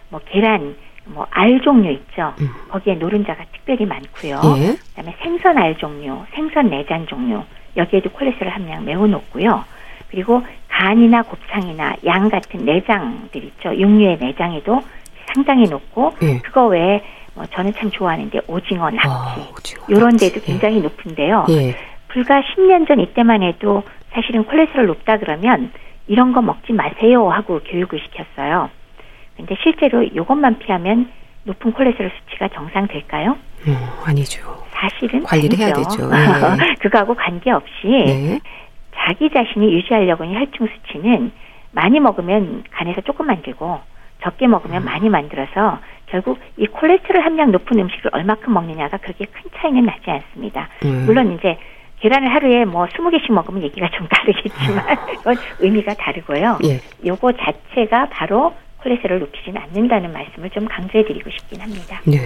뭐 계란, 뭐 알 종류 있죠. 음. 거기에 노른자가 특별히 많고요. 예. 그다음에 생선 알 종류, 생선 내장 종류 여기에도 콜레스테롤 함량 매우 높고요. 그리고 간이나 곱창이나 양 같은 내장들 있죠. 육류의 내장에도 상당히 높고 예. 그거 외에 뭐 저는 참 좋아하는데 오징어, 낙지 아, 오징어, 이런 낙지. 데도 굉장히 높은데요. 예. 불과 10년 전 이때만 해도 사실은 콜레스테롤 높다 그러면 이런 거 먹지 마세요 하고 교육을 시켰어요. 근데 실제로 이것만 피하면 높은 콜레스테롤 수치가 정상될까요? 음, 아니죠. 사실은 관리를 해야 아니죠. 되죠. 예. 그거하고 관계없이 네. 자기 자신이 유지하려고 하는 혈중 수치는 많이 먹으면 간에서 조금 만들고 적게 먹으면 음. 많이 만들어서 결국 이 콜레스테롤 함량 높은 음식을 얼마큼 먹느냐가 그렇게 큰 차이는 나지 않습니다. 음. 물론 이제 계란을 하루에 뭐 20개씩 먹으면 얘기가 좀 다르겠지만 그건 의미가 다르고요. 예. 요거 자체가 바로 콜레스테롤 높이지는 않는다는 말씀을 좀 강조해 드리고 싶긴 합니다. 네.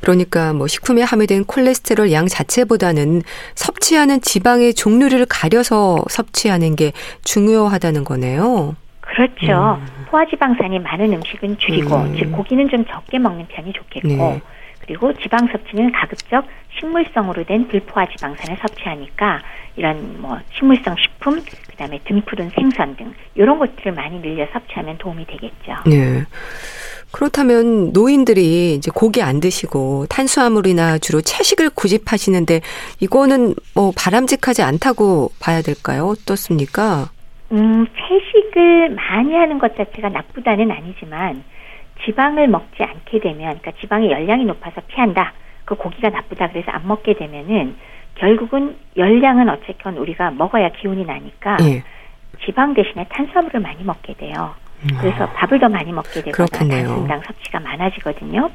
그러니까 뭐 식품에 함유된 콜레스테롤 양 자체보다는 섭취하는 지방의 종류를 가려서 섭취하는 게 중요하다는 거네요. 그렇죠. 포화지방산이 많은 음식은 줄이고, 음. 즉 고기는 좀 적게 먹는 편이 좋겠고, 네. 그리고 지방 섭취는 가급적 식물성으로 된 불포화 지방산을 섭취하니까 이런 뭐 식물성 식품, 그다음에 등푸른 생선 등 이런 것들을 많이 늘려 섭취하면 도움이 되겠죠. 네. 그렇다면 노인들이 이제 고기 안 드시고 탄수화물이나 주로 채식을 고집하시는데 이거는 뭐 바람직하지 않다고 봐야 될까요? 어떻습니까? 음, 채식을 많이 하는 것 자체가 나쁘다는 아니지만 지방을 먹지 않게 되면, 그러니까 지방의 열량이 높아서 피한다. 그 고기가 나쁘다 그래서 안 먹게 되면은 결국은 열량은 어쨌건 우리가 먹어야 기운이 나니까 예. 지방 대신에 탄수화물을 많이 먹게 돼요. 음. 그래서 밥을 더 많이 먹게 되거나. 단순당 섭취가 많아지거든요.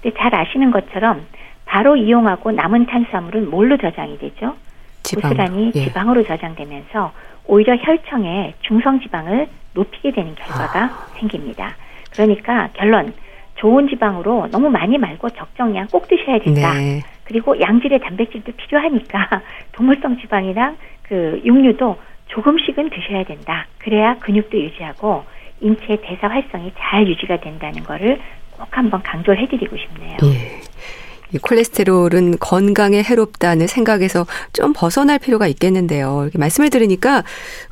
근데 잘 아시는 것처럼 바로 이용하고 남은 탄수화물은 뭘로 저장이 되죠? 지방. 고스란히 예. 지방으로 저장되면서 오히려 혈청에 중성 지방을 높이게 되는 결과가 아. 생깁니다. 그러니까 결론 좋은 지방으로 너무 많이 말고 적정량 꼭 드셔야 된다. 네. 그리고 양질의 단백질도 필요하니까 동물성 지방이랑 그 육류도 조금씩은 드셔야 된다. 그래야 근육도 유지하고 인체 대사 활성이 잘 유지가 된다는 거를 꼭 한번 강조를 해드리고 싶네요. 예. 이 콜레스테롤은 건강에 해롭다는 생각에서 좀 벗어날 필요가 있겠는데요. 이렇게 말씀을 들으니까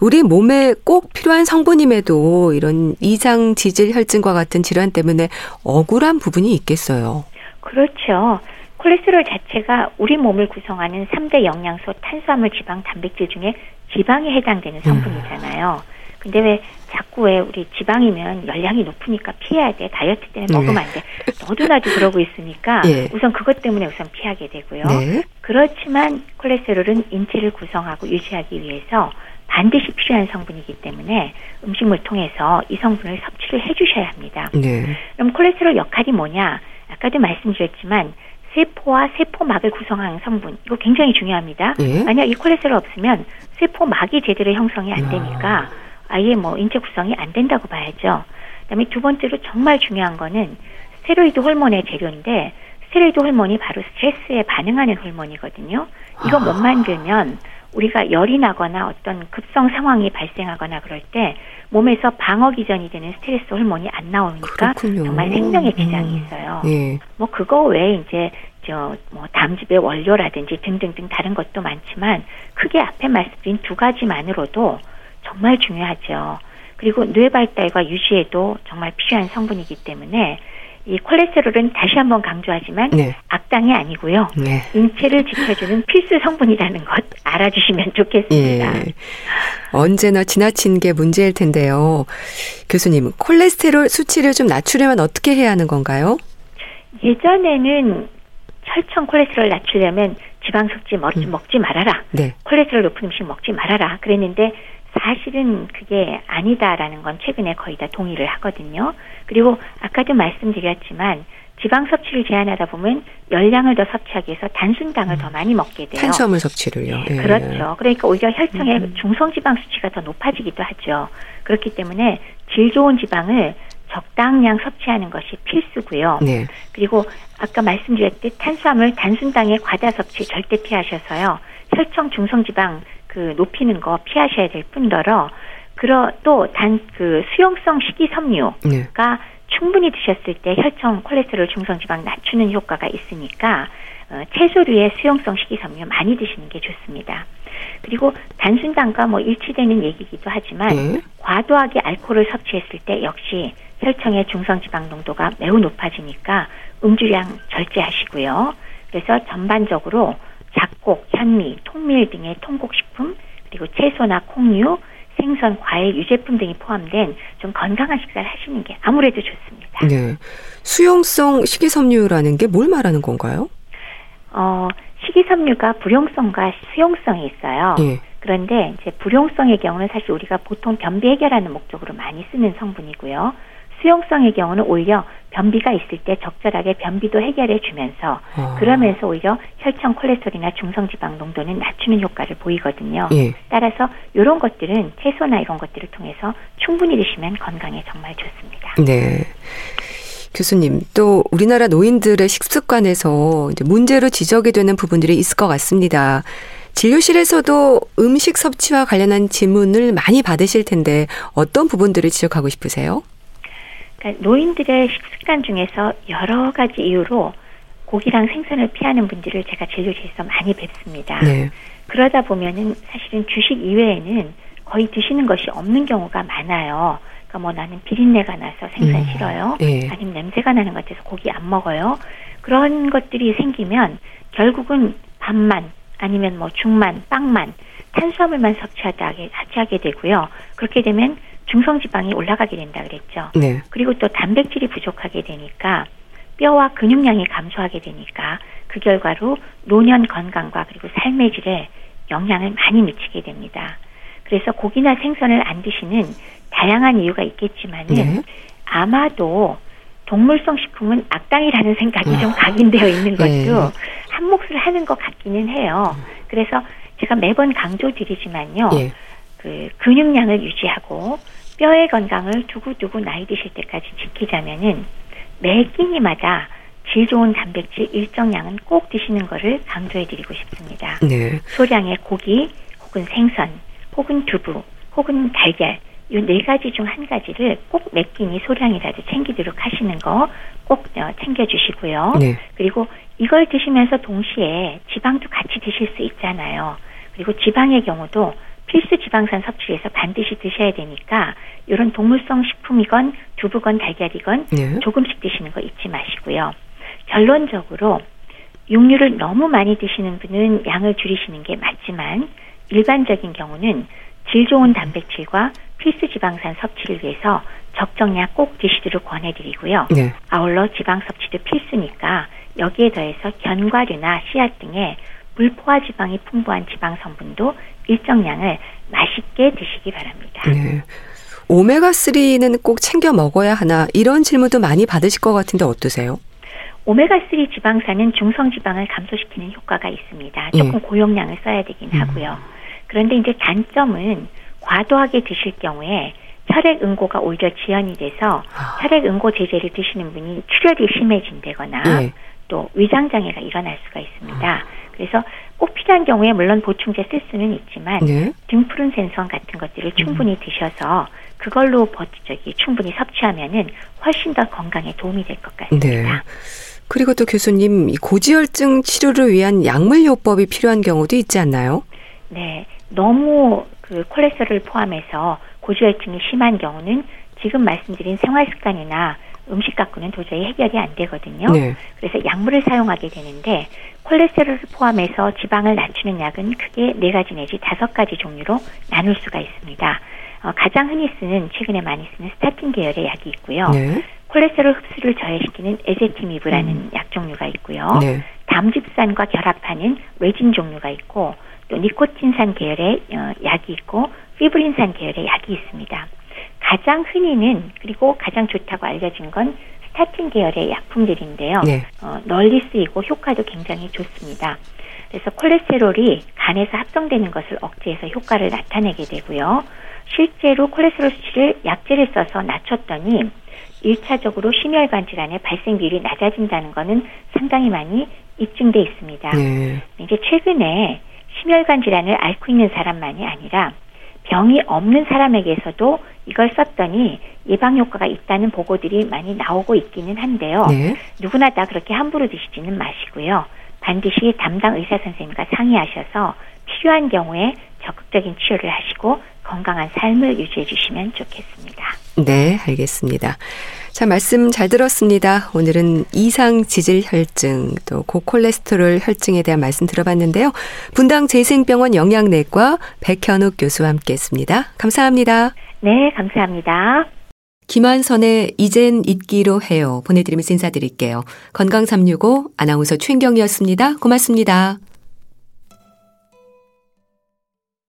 우리 몸에 꼭 필요한 성분임에도 이런 이상 지질 혈증과 같은 질환 때문에 억울한 부분이 있겠어요. 그렇죠. 콜레스테롤 자체가 우리 몸을 구성하는 3대 영양소 탄수화물, 지방, 단백질 중에 지방에 해당되는 성분이잖아요. 근데 왜 자꾸 왜 우리 지방이면 열량이 높으니까 피해야 돼. 다이어트 때문에 먹으면 안 돼. 너도 나도 그러고 있으니까 예. 우선 그것 때문에 우선 피하게 되고요. 네. 그렇지만 콜레스테롤은 인체를 구성하고 유지하기 위해서 반드시 필요한 성분이기 때문에 음식물 통해서 이 성분을 섭취를 해주셔야 합니다. 네. 그럼 콜레스테롤 역할이 뭐냐? 아까도 말씀드렸지만 세포와 세포막을 구성하는 성분 이거 굉장히 중요합니다. 예. 만약 이 콜레스테롤 없으면 세포막이 제대로 형성이 안 되니까 아예 뭐 인체 구성이 안 된다고 봐야죠. 그다음에 두 번째로 정말 중요한 거는 스테로이드 호르몬의 재료인데 스테로이드 호르몬이 바로 스트레스에 반응하는 호르몬이거든요. 이거 못 만들면 우리가 열이 나거나 어떤 급성 상황이 발생하거나 그럴 때 몸에서 방어 기전이 되는 스트레스 호르몬이 안 나오니까 그렇군요. 정말 생명에 지장이 음. 있어요. 예. 뭐 그거 외에 이제 저뭐 담즙의 원료라든지 등등등 다른 것도 많지만 크게 앞에 말씀드린 두 가지만으로도 정말 중요하죠. 그리고 뇌 발달과 유지에도 정말 필요한 성분이기 때문에 이 콜레스테롤은 다시 한번 강조하지만 네. 악당이 아니고요. 네. 인체를 지켜주는 필수 성분이라는 것 알아주시면 좋겠습니다. 예. 언제나 지나친 게 문제일 텐데요. 교수님, 콜레스테롤 수치를 좀 낮추려면 어떻게 해야 하는 건가요? 예전에는 혈청 콜레스테롤 낮추려면 지방 섭취 먹지, 음. 먹지 말아라. 네. 콜레스테롤 높은 음식 먹지 말아라. 그랬는데 사실은 그게 아니다라는 건 최근에 거의 다 동의를 하거든요. 그리고 아까도 말씀드렸지만 지방 섭취를 제한하다 보면 열량을 더 섭취하기 위해서 단순당을 음. 더 많이 먹게 돼요. 탄수화물 섭취를요. 예. 그렇죠. 그러니까 오히려 혈청의 음. 중성지방 수치가 더 높아지기도 하죠. 그렇기 때문에 질 좋은 지방을 적당량 섭취하는 것이 필수고요. 네. 그리고 아까 말씀드렸듯 탄수화물 단순당의 과다 섭취 절대 피하셔서요. 혈청 중성지방 그 높이는 거 피하셔야 될 뿐더러 그러 또 단 그 수용성 식이섬유가 네. 충분히 드셨을 때 혈청 콜레스테롤 중성 지방 낮추는 효과가 있으니까 어, 채소류의 수용성 식이섬유 많이 드시는 게 좋습니다. 그리고 단순 당과 뭐 일치되는 얘기기도 하지만 네. 과도하게 알코올을 섭취했을 때 역시 혈청의 중성 지방 농도가 매우 높아지니까 음주량 절제하시고요. 그래서 전반적으로 잡곡, 현미, 통밀 등의 통곡식품 그리고 채소나 콩류, 생선, 과일, 유제품 등이 포함된 좀 건강한 식사를 하시는 게 아무래도 좋습니다. 네. 수용성 식이섬유라는 게 뭘 말하는 건가요? 어, 식이섬유가 불용성과 수용성이 있어요. 네. 그런데 이제 불용성의 경우는 사실 우리가 보통 변비 해결하는 목적으로 많이 쓰는 성분이고요. 수용성의 경우는 오히려 변비가 있을 때 적절하게 변비도 해결해 주면서 아. 그러면서 오히려 혈청 콜레스테롤이나 중성 지방 농도는 낮추는 효과를 보이거든요. 예. 따라서 이런 것들은 채소나 이런 것들을 통해서 충분히 드시면 건강에 정말 좋습니다. 네. 교수님, 또 우리나라 노인들의 식습관에서 문제로 지적이 되는 부분들이 있을 것 같습니다. 진료실에서도 음식 섭취와 관련한 질문을 많이 받으실 텐데 어떤 부분들을 지적하고 싶으세요? 그러니까 노인들의 식습관 중에서 여러 가지 이유로 고기랑 생선을 피하는 분들을 제가 진료실에서 많이 뵙습니다. 네. 그러다 보면은 사실은 주식 이외에는 거의 드시는 것이 없는 경우가 많아요. 그러니까 뭐 나는 비린내가 나서 생선 음. 싫어요. 네. 아니면 냄새가 나는 것 같아서 고기 안 먹어요. 그런 것들이 생기면 결국은 밥만 아니면 뭐 죽만, 빵만, 탄수화물만 섭취하다 하게 되고요. 그렇게 되면 중성지방이 올라가게 된다 그랬죠. 네. 그리고 또 단백질이 부족하게 되니까 뼈와 근육량이 감소하게 되니까 그 결과로 노년 건강과 그리고 삶의 질에 영향을 많이 미치게 됩니다. 그래서 고기나 생선을 안 드시는 다양한 이유가 있겠지만은 네. 아마도 동물성 식품은 악당이라는 생각이 좀 아. 각인되어 있는 것도 네. 한 몫을 하는 것 같기는 해요. 그래서 제가 매번 강조드리지만요. 네. 그 근육량을 유지하고 뼈의 건강을 두고두고 나이 드실 때까지 지키자면은 매 끼니마다 질 좋은 단백질 일정량은 꼭 드시는 것을 강조해 드리고 싶습니다. 네. 소량의 고기 혹은 생선 혹은 두부 혹은 달걀 이 네 가지 중 한 가지를 꼭몇 끼니 소량이라도 챙기도록 하시는 거꼭 어, 챙겨주시고요. 네. 그리고 이걸 드시면서 동시에 지방도 같이 드실 수 있잖아요. 그리고 지방의 경우도 필수 지방산 섭취해서 반드시 드셔야 되니까 이런 동물성 식품이건 두부건 달걀이건 네. 조금씩 드시는 거 잊지 마시고요. 결론적으로 육류를 너무 많이 드시는 분은 양을 줄이시는 게 맞지만 일반적인 경우는 질 좋은 단백질과 필수 지방산 섭취를 위해서 적정량 꼭 드시도록 권해드리고요. 네. 아울러 지방 섭취도 필수니까 여기에 더해서 견과류나 씨앗 등의 불포화 지방이 풍부한 지방 성분도 일정량을 맛있게 드시기 바랍니다. 네. 오메가3는 꼭 챙겨 먹어야 하나 이런 질문도 많이 받으실 것 같은데 어떠세요? 오메가3 지방산은 중성 지방을 감소시키는 효과가 있습니다. 조금 예. 고용량을 써야 되긴 음. 하고요. 그런데 이제 단점은 과도하게 드실 경우에 혈액 응고가 오히려 지연이 돼서 아. 혈액 응고 제제를 드시는 분이 출혈이 심해진다거나 예. 또 위장 장애가 일어날 수가 있습니다. 아. 그래서 꼭 필요한 경우에 물론 보충제 쓸 수는 있지만 네. 등푸른 생선 같은 것들을 충분히 음. 드셔서 그걸로 저기 충분히 섭취하면은 훨씬 더 건강에 도움이 될 것 같습니다. 네. 그리고 또 교수님 고지혈증 치료를 위한 약물 요법이 필요한 경우도 있지 않나요? 네, 너무 그 콜레스테롤을 포함해서 고지혈증이 심한 경우는 지금 말씀드린 생활 습관이나 음식 갖고는 도저히 해결이 안 되거든요. 네. 그래서 약물을 사용하게 되는데 콜레스테롤을 포함해서 지방을 낮추는 약은 크게 네 가지 내지 다섯 가지 종류로 나눌 수가 있습니다. 어, 가장 흔히 쓰는 최근에 많이 쓰는 스타틴 계열의 약이 있고요. 네. 콜레스테롤 흡수를 저해시키는 에제티미브라는 음. 약 종류가 있고요. 네. 담즙산과 결합하는 레진 종류가 있고 또 니코틴산 계열의 어, 약이 있고 피브린산 계열의 약이 있습니다. 가장 흔히는 그리고 가장 좋다고 알려진 건 스타틴 계열의 약품들인데요. 네. 어, 널리 쓰이고 효과도 굉장히 좋습니다. 그래서 콜레스테롤이 간에서 합성되는 것을 억제해서 효과를 나타내게 되고요. 실제로 콜레스테롤 수치를 약제를 써서 낮췄더니 1차적으로 심혈관 질환의 발생 비율이 낮아진다는 것은 상당히 많이 입증돼 있습니다. 네. 이제 최근에 심혈관 질환을 앓고 있는 사람만이 아니라 병이 없는 사람에게서도 이걸 썼더니 예방 효과가 있다는 보고들이 많이 나오고 있기는 한데요. 네. 누구나 다 그렇게 함부로 드시지는 마시고요. 반드시 담당 의사 선생님과 상의하셔서 필요한 경우에 적극적인 치료를 하시고 건강한 삶을 유지해 주시면 좋겠습니다. 네, 알겠습니다. 자, 말씀 잘 들었습니다. 오늘은 이상 지질 혈증, 또 고콜레스테롤 혈증에 대한 말씀 들어봤는데요. 분당 재생병원 영양내과 백현욱 교수와 함께 했습니다. 감사합니다. 네, 감사합니다. 김한선의 이젠 잊기로 해요. 보내드리면서 인사드릴게요. 건강365 아나운서 최인경이었습니다. 고맙습니다.